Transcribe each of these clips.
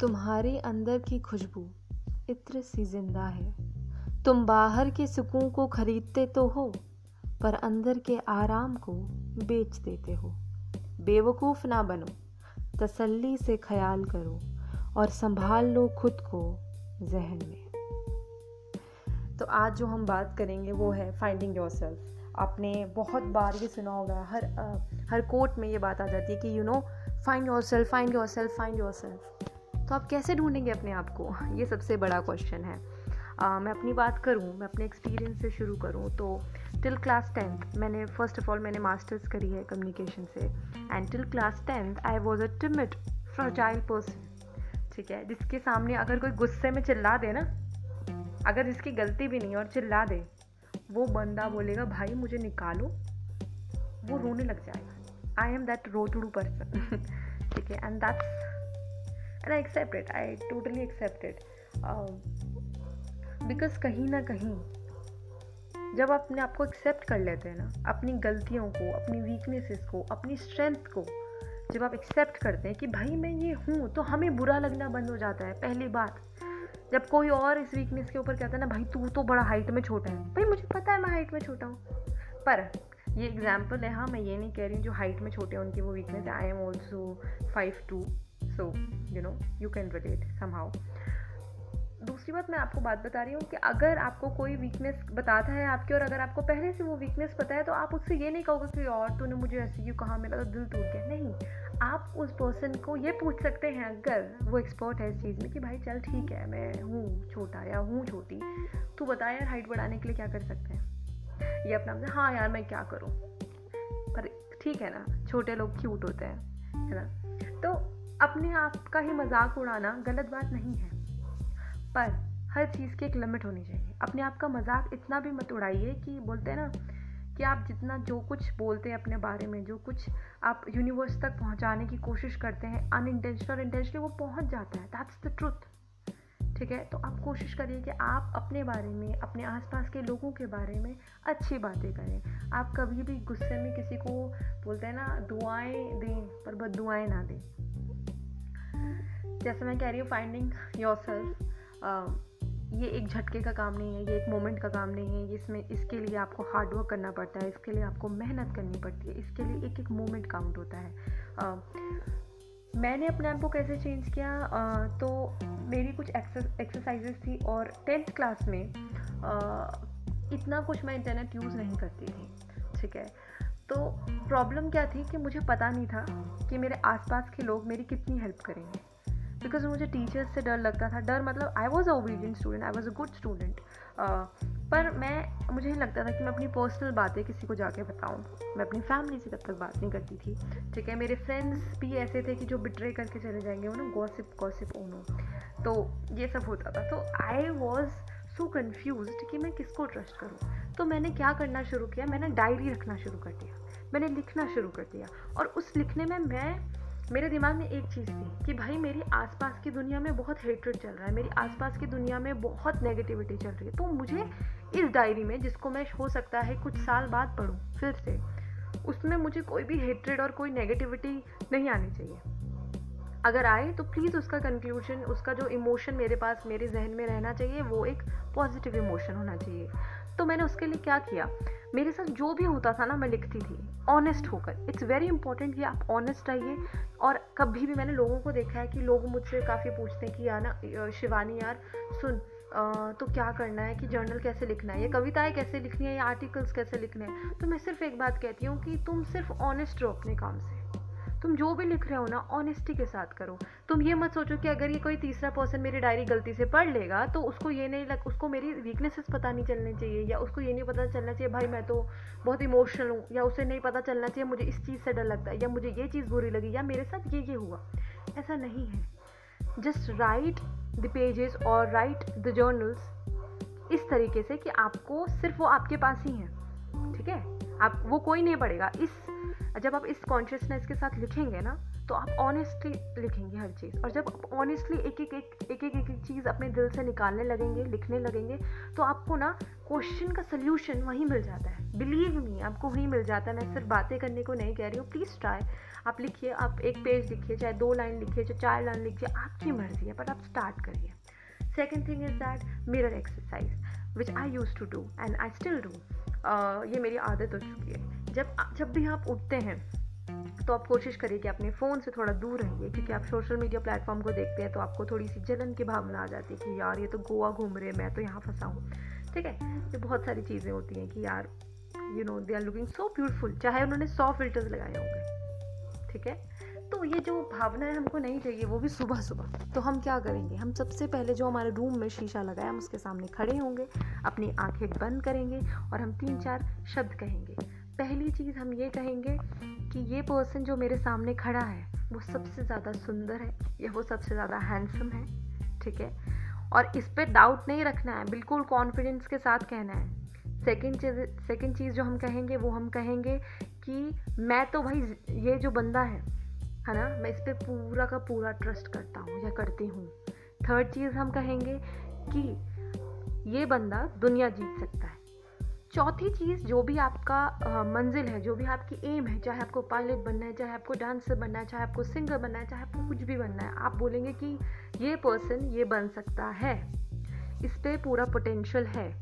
तुम्हारी अंदर की खुशबू इत्र सी ज़िंदा है। तुम बाहर के सुकून को खरीदते तो हो, पर अंदर के आराम को बेच देते हो। बेवकूफ़ ना बनो, तसल्ली से ख्याल करो और संभाल लो खुद को जहन में। तो आज जो हम बात करेंगे वो है फाइंडिंग योर सेल्फ आपने बहुत बार ये सुना होगा, हर हर कोर्ट में ये बात आ जाती है कि you know find yourself find yourself find yourself तो आप कैसे ढूंढेंगे अपने आप को? ये सबसे बड़ा क्वेश्चन है। आ, मैं अपनी बात करूँ मैं अपने एक्सपीरियंस से शुरू करूँ तो टिल क्लास टेंथ मैंने फ़र्स्ट ऑफ़ ऑल मैंने मास्टर्स करी है कम्युनिकेशन से। And till class tenth I was a timid fragile person ठीक है? जिसके सामने अगर कोई गुस्से में चिल्ला दे ना अगर जिसकी गलती भी नहीं और चिल्ला दे वो बंदा बोलेगा भाई मुझे निकालो। वो रोने लग जाएगा। आई एम दैट रोटड़ू पर्सन ठीक है? And that's and I accept it I totally accept it because कहीं ना कहीं, जब आप अपने आप को एक्सेप्ट कर लेते हैं ना, अपनी गलतियों को, अपनी वीकनेसेस को, अपनी स्ट्रेंथ को, जब आप एक्सेप्ट करते हैं कि भाई मैं ये हूँ तो हमें बुरा लगना बंद हो जाता है, पहली बात। जब कोई और इस वीकनेस के ऊपर कहता है ना, भाई तू तो बड़ा हाइट में छोटा है। भाई मुझे पता है मैं हाइट में छोटा हूँ। पर ये एग्ज़ाम्पल है हाँ मैं ये नहीं कह रही हूँ जो हाइट में छोटे हैं, उनकी वो weakness I am also five two so you know you can relate somehow दूसरी बात मैं आपको बात बता रही हूँ कि अगर आपको कोई वीकनेस बताता है आपकी और अगर आपको पहले से वो वीकनेस पता है तो आप उससे ये नहीं कहोगे कि और तूने मुझे ऐसे क्यों कहा? मेरा तो दिल टूट गया। नहीं, आप उस पर्सन को ये पूछ सकते हैं अगर वो एक्सपर्ट है इस चीज़ में कि, भाई, चल ठीक है, मैं हूँ छोटा या हूँ छोटी, तू बता यार हाइट बढ़ाने के लिए क्या कर सकते हैं? ये अपना हाँ यार, मैं क्या करूँ? पर ठीक है ना, छोटे लोग क्यूट होते हैं, है ना? तो अपने आप का ही मज़ाक उड़ाना गलत बात नहीं है। पर हर चीज़ की एक लिमिट होनी चाहिए। अपने आप का मज़ाक इतना भी मत उड़ाइए कि बोलते हैं ना कि आप जितना जो कुछ बोलते हैं अपने बारे में, जो कुछ आप यूनिवर्स तक पहुँचाने की कोशिश करते हैं अनइंटेंशनल और इंटेंशनली वो पहुँच जाता है। दैट्स द ट्रुथ ठीक है? तो आप कोशिश करिए कि आप अपने बारे में, अपने आसपास के लोगों के बारे में अच्छी बातें करें। आप कभी भी गुस्से में किसी को बोलते हैं ना, दुआएँ दें, पर बद दुआएँ ना दें। जैसे मैं कह रही हूँ फाइंडिंग योर सेल्फ ये एक झटके का काम नहीं है ये एक मोमेंट का काम नहीं है इसमें इसके लिए आपको हार्ड वर्क करना पड़ता है इसके लिए आपको मेहनत करनी पड़ती है इसके लिए एक एक मोमेंट काउंट होता है। आ, मैंने अपने आप को कैसे चेंज किया? आ, तो मेरी कुछ एक्सरसाइजेस थी और टेंथ क्लास में आ, इतना कुछ मैं इंटरनेट यूज़ नहीं करती थी ठीक है? तो प्रॉब्लम क्या थी कि मुझे पता नहीं था कि मेरे आसपास के लोग मेरी कितनी हेल्प करेंगे। बिकॉज़ मुझे टीचर्स से डर लगता था। डर मतलब I was a obedient student I was a good student पर मैं, मुझे नहीं लगता था कि मैं अपनी पर्सनल बातें किसी को जाके बताऊँ। मैं अपनी फैमिली से तब तक बात नहीं करती थी। ठीक है, मेरे फ्रेंड्स भी ऐसे थे कि जो बिट्रे करके चले जाएँगे, वो ना गॉसिप गॉसिप ओनो तो ये सब होता था। तो आई वॉज़ सो कन्फ्यूज़ कि मैं किसको ट्रस्ट करूँ? तो मैंने क्या करना शुरू किया? मैंने डायरी रखना शुरू कर दिया। मैंने लिखना शुरू कर दिया। और उस लिखने में मैं मेरे दिमाग में एक चीज़ थी कि भाई मेरी आसपास की दुनिया में बहुत हेटरेट चल रहा है, मेरी आसपास की दुनिया में बहुत नेगेटिविटी चल रही है। तो मुझे इस डायरी में, जिसको मैं हो सकता है कुछ साल बाद पढ़ूँ, फिर से, उसमें मुझे कोई भी हेटरेट और कोई नेगेटिविटी नहीं आनी चाहिए। अगर आए तो प्लीज़ उसका कंक्लूजन उसका जो इमोशन मेरे पास, मेरे जहन में रहना चाहिए, वो एक पॉजिटिव इमोशन होना चाहिए। तो मैंने उसके लिए क्या किया? मेरे साथ जो भी होता था ना मैं लिखती थी। ऑनेस्ट होकर। इट्स वेरी इंपॉर्टेंट कि आप ऑनेस्ट रहिए। और कभी भी मैंने लोगों को देखा है कि लोग मुझसे काफ़ी पूछते हैं कि यार ना शिवानी यार सुन आ, तो क्या करना है? कि जर्नल कैसे लिखना है? या कविताएँ कैसे लिखनी है? या आर्टिकल्स कैसे लिखने हैं? तो मैं सिर्फ़ एक बात कहती हूँ कि तुम सिर्फ़ ऑनेस्ट रहो अपने काम से। तुम जो भी लिख रहे हो ना ऑनेस्टी के साथ करो। तुम ये मत सोचो कि अगर ये कोई तीसरा पर्सन मेरी डायरी गलती से पढ़ लेगा तो उसको ये नहीं लग, उसको मेरी वीकनेसेस पता नहीं चलने चाहिए, या उसको ये नहीं पता चलना चाहिए, भाई, मैं तो बहुत इमोशनल हूँ। या उसे नहीं पता चलना चाहिए, मुझे इस चीज़ से डर लगता है, या मुझे ये चीज़ बुरी लगी, या मेरे साथ ये ये हुआ। ऐसा नहीं है। जस्ट राइट द पेजेस और राइट द जर्नल्स इस तरीके से कि आपको सिर्फ़ वो आपके पास ही हैं। ठीक है? आप, वो कोई नहीं पढ़ेगा। इस जब आप इस कॉन्शियसनेस के साथ लिखेंगे ना तो आप ऑनेस्टली लिखेंगे हर चीज़। और जब आप ऑनेस्टली एक एक एक एक एक एक चीज़ अपने दिल से निकालने लगेंगे, लिखने लगेंगे तो आपको ना क्वेश्चन का सोल्यूशन वहीं मिल जाता है। बिलीव मी आपको वहीं मिल जाता है। मैं सिर्फ़ बातें करने को नहीं कह रही हूँ। प्लीज़ ट्राई आप लिखिए, आप एक पेज लिखिए, चाहे दो लाइन लिखिए, चाहे चार लाइन लिखिए, आपकी मर्ज़ी है बट आप स्टार्ट करिए। Second thing is that mirror exercise which I use to do and I still ये मेरी आदत हो चुकी है। जब जब भी आप उठते हैं तो आप कोशिश करिए कि अपने फ़ोन से थोड़ा दूर रहिए, क्योंकि आप सोशल मीडिया प्लेटफॉर्म को देखते हैं तो आपको थोड़ी सी जलन की भावना आ जाती है कि यार, ये तो गोवा घूम रहे मैं तो यहाँ फंसा हूँ। ठीक है? ये बहुत सारी चीज़ें होती हैं कि यार you know they are looking so beautiful चाहे उन्होंने सौ फिल्टर्स लगाए होंगे। ठीक है? तो ये जो भावना है हमको नहीं चाहिए, वो भी सुबह सुबह। तो हम क्या करेंगे? हम सबसे पहले जो हमारे रूम में शीशा लगाया हम उसके सामने खड़े होंगे, अपनी आँखें बंद करेंगे और हम तीन चार शब्द कहेंगे। पहली चीज़ हम ये कहेंगे कि ये पर्सन जो मेरे सामने खड़ा है, वो सबसे ज़्यादा सुंदर है, या वो सबसे ज़्यादा हैंडसम है, ठीक है? और इस पर डाउट नहीं रखना है, बिल्कुल कॉन्फिडेंस के साथ कहना है। सेकेंड चीज़ सेकेंड चीज़ जो हम कहेंगे, वो हम कहेंगे कि मैं तो भाई, ये जो बंदा है है ना? मैं इस पर पूरा का पूरा ट्रस्ट करता हूँ, या करती हूँ। थर्ड चीज़ हम कहेंगे कि ये बंदा दुनिया जीत सकता है। चौथी चीज़ जो भी आपका मंजिल है, जो भी आपकी एम है, चाहे आपको पायलट बनना है, चाहे आपको डांसर बनना है, चाहे आपको सिंगर बनना है, चाहे आपको कुछ भी बनना है, आप बोलेंगे कि ये पर्सन ये बन सकता है। इस पर पूरा पोटेंशियल है।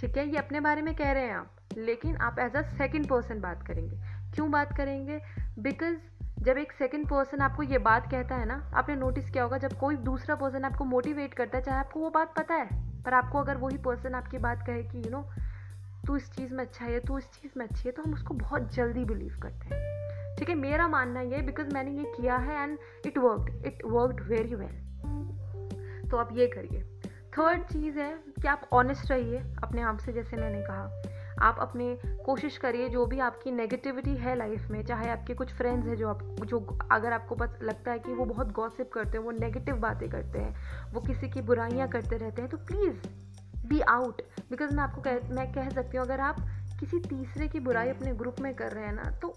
ठीक है? ये अपने बारे में कह रहे हैं आप, लेकिन आप एज अ सेकेंड पर्सन बात करेंगे। क्यों बात करेंगे? बिकॉज़ जब एक सेकंड पर्सन आपको ये बात कहता है ना, आपने नोटिस किया होगा जब कोई दूसरा पर्सन आपको मोटिवेट करता है, चाहे आपको वो बात पता है, पर आपको अगर वही पर्सन आपकी बात कहे कि यू नो तू इस चीज़ में अच्छा है तू इस चीज़ में अच्छी है तो हम उसको बहुत जल्दी बिलीव करते हैं। ठीक है, मेरा मानना ये बिकॉज़ मैंने ये किया है and it worked it worked very well तो आप ये करिए। थर्ड चीज़ है कि आप ऑनेस्ट रहिए अपने आप से, जैसे मैंने कहा। आप अपने कोशिश करिए जो भी आपकी नेगेटिविटी है लाइफ में, चाहे आपके कुछ फ्रेंड्स हैं जो आप, जो अगर आपको बस लगता है कि वो बहुत गॉसिप करते हैं, वो नेगेटिव बातें करते हैं, वो किसी की बुराइयाँ करते रहते हैं तो प्लीज़ बी आउट बिकॉज़ मैं आपको कह, मैं कह सकती हूँ, अगर आप किसी तीसरे की बुराई अपने ग्रुप में कर रहे हैं ना तो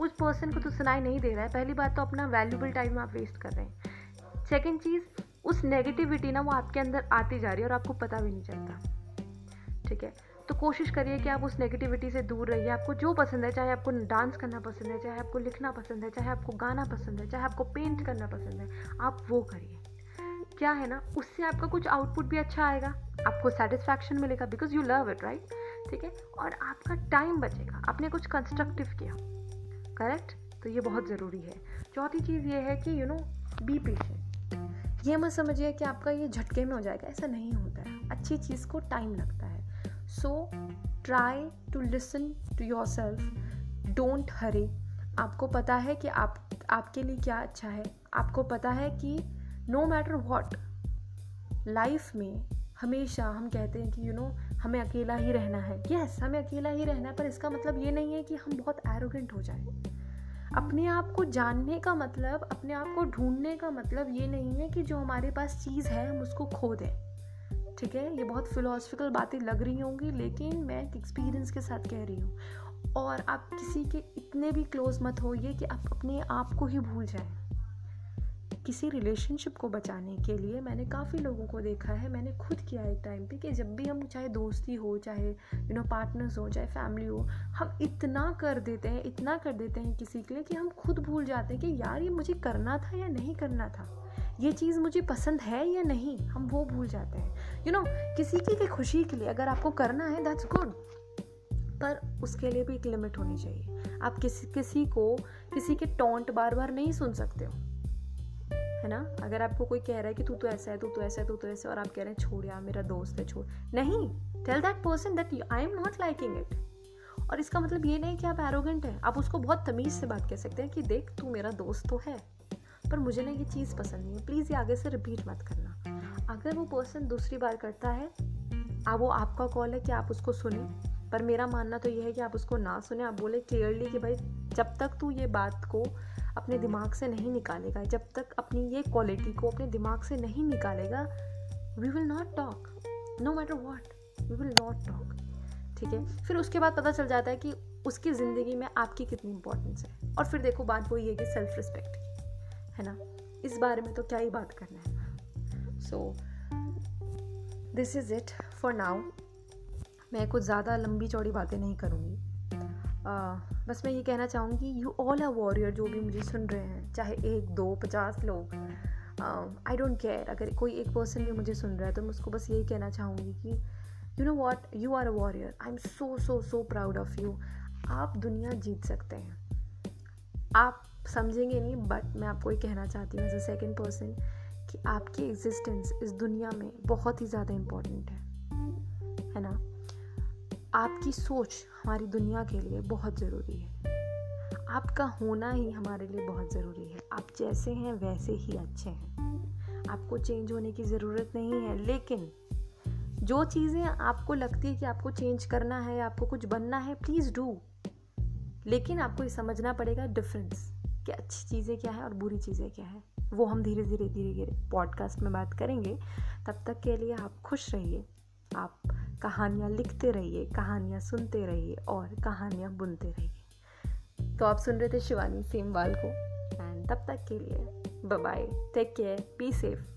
उस पर्सन को तो सुनाई नहीं दे रहा है। पहली बात तो अपना वैल्यूबल टाइम आप वेस्ट कर रहे हैं। सेकेंड चीज़, उस नेगेटिविटी ना वो आपके अंदर आती जा रही है और आपको पता भी नहीं चलता। ठीक है? तो कोशिश करिए कि आप उस नेगेटिविटी से दूर रहिए। आपको जो पसंद है, चाहे आपको डांस करना पसंद है, चाहे आपको लिखना पसंद है, चाहे आपको गाना पसंद है, चाहे आपको पेंट करना पसंद है, आप वो करिए। क्या है ना, उससे आपका कुछ आउटपुट भी अच्छा आएगा, आपको सेटिस्फैक्शन मिलेगा because you love it right ठीक है? और आपका टाइम बचेगा। आपने कुछ कंस्ट्रक्टिव किया। करेक्ट तो ये बहुत ज़रूरी है। चौथी चीज़ ये है कि यू नो बी पेशेंट ये मत समझिए कि आपका ये झटके में हो जाएगा। ऐसा नहीं होता है। अच्छी चीज़ को टाइम लगता है। So try to listen to yourself don't hurry आपको पता है कि आप आपके लिए क्या अच्छा है। आपको पता है कि नो मैटर वॉट लाइफ में हमेशा हम कहते हैं कि यू you नो know, हमें अकेला ही रहना है। यस yes, हमें अकेला ही रहना है पर इसका मतलब ये नहीं है कि हम बहुत एरोगेंट हो जाए। अपने आप को जानने का मतलब अपने आप को ढूँढने का मतलब ये नहीं है कि जो हमारे पास चीज़ है हम उसको खो दें। ठीक है, ये बहुत फिलोसफिकल बातें लग रही होंगी, लेकिन मैं एक एक्सपीरियंस के साथ कह रही हूँ। और आप किसी के इतने भी क्लोज मत होइए कि आप अपने आप को ही भूल जाएँ। किसी रिलेशनशिप को बचाने के लिए मैंने काफ़ी लोगों को देखा है, मैंने खुद किया एक टाइम पे कि जब भी हम चाहे दोस्ती हो, चाहे यू नो पार्टनर्स हो, चाहे फैमिली हो, हम इतना कर देते हैं, इतना कर देते हैं किसी के लिए कि हम खुद भूल जाते हैं कि यार ये मुझे करना था या नहीं करना था। ये चीज़ मुझे पसंद है या नहीं, हम वो भूल जाते हैं। यू नो किसी की खुशी के लिए अगर आपको करना है दैट्स गुड पर उसके लिए भी एक लिमिट होनी चाहिए। आप किसी किसी को, किसी के टोंट बार बार नहीं सुन सकते हो। है ना? अगर आपको कोई कह रहा है कि तू तो ऐसा है, तू तो ऐसा है, तू तो ऐसा है, और आप कह रहे हैं, छोड़ यार, मेरा दोस्त है, छोड़। नहीं tell that person that I am not liking it और इसका मतलब ये नहीं कि आप एरोगेंट हैं। आप उसको बहुत तमीज़ से बात कह सकते हैं कि देख, तू मेरा दोस्त तो है। पर मुझे ना ये चीज़ पसंद नहीं है। प्लीज़ ये आगे से रिपीट मत करना। अगर वो पर्सन दूसरी बार करता है अब वो आपका कॉल है कि आप उसको सुने, पर मेरा मानना तो ये है कि आप उसको ना सुने, आप बोले क्लियरली कि भाई, जब तक तू ये बात को अपने दिमाग से नहीं निकालेगा, जब तक अपनी ये क्वालिटी को अपने दिमाग से नहीं निकालेगा we will not talk no matter what we will not talk ठीक है? फिर उसके बाद पता चल जाता है कि उसकी ज़िंदगी में आपकी कितनी इंपॉर्टेंस है। और फिर देखो बात वही है कि सेल्फ रिस्पेक्ट है ना? इस बारे में तो क्या ही बात करना है? So this is it for now मैं कुछ ज़्यादा लंबी चौड़ी बातें नहीं करूँगी। बस मैं ये कहना चाहूँगी यू ऑल आर वॉरियर जो भी मुझे सुन रहे हैं, चाहे एक, दो, पचास लोग आई डोंट केयर अगर कोई एक पर्सन भी मुझे सुन रहा है तो मैं उसको बस यही कहना चाहूँगी कि you know what you are a warrior I am so so so proud of you आप दुनिया जीत सकते हैं। आप समझेंगे नहीं बट मैं आपको ये कहना चाहती हूँ एज अ सेकेंड पर्सन कि आपकी एग्जिस्टेंस इस दुनिया में बहुत ही ज़्यादा इम्पोर्टेंट है। है ना? आपकी सोच हमारी दुनिया के लिए बहुत ज़रूरी है। आपका होना ही हमारे लिए बहुत ज़रूरी है। आप जैसे हैं, वैसे ही अच्छे हैं। आपको चेंज होने की ज़रूरत नहीं है, लेकिन जो चीज़ें आपको लगती है कि आपको चेंज करना है, आपको कुछ बनना है प्लीज़ डू लेकिन आपको ये समझना पड़ेगा डिफरेंस कि अच्छी चीज़ें क्या है और बुरी चीज़ें क्या है, वो हम धीरे धीरे धीरे धीरे पॉडकास्ट में बात करेंगे। तब तक के लिए आप खुश रहिए, आप कहानियाँ लिखते रहिए, कहानियाँ सुनते रहिए और कहानियाँ बुनते रहिए। तो आप सुन रहे थे शिवानी सेमवाल को एंड तब तक के लिए bye take care be safe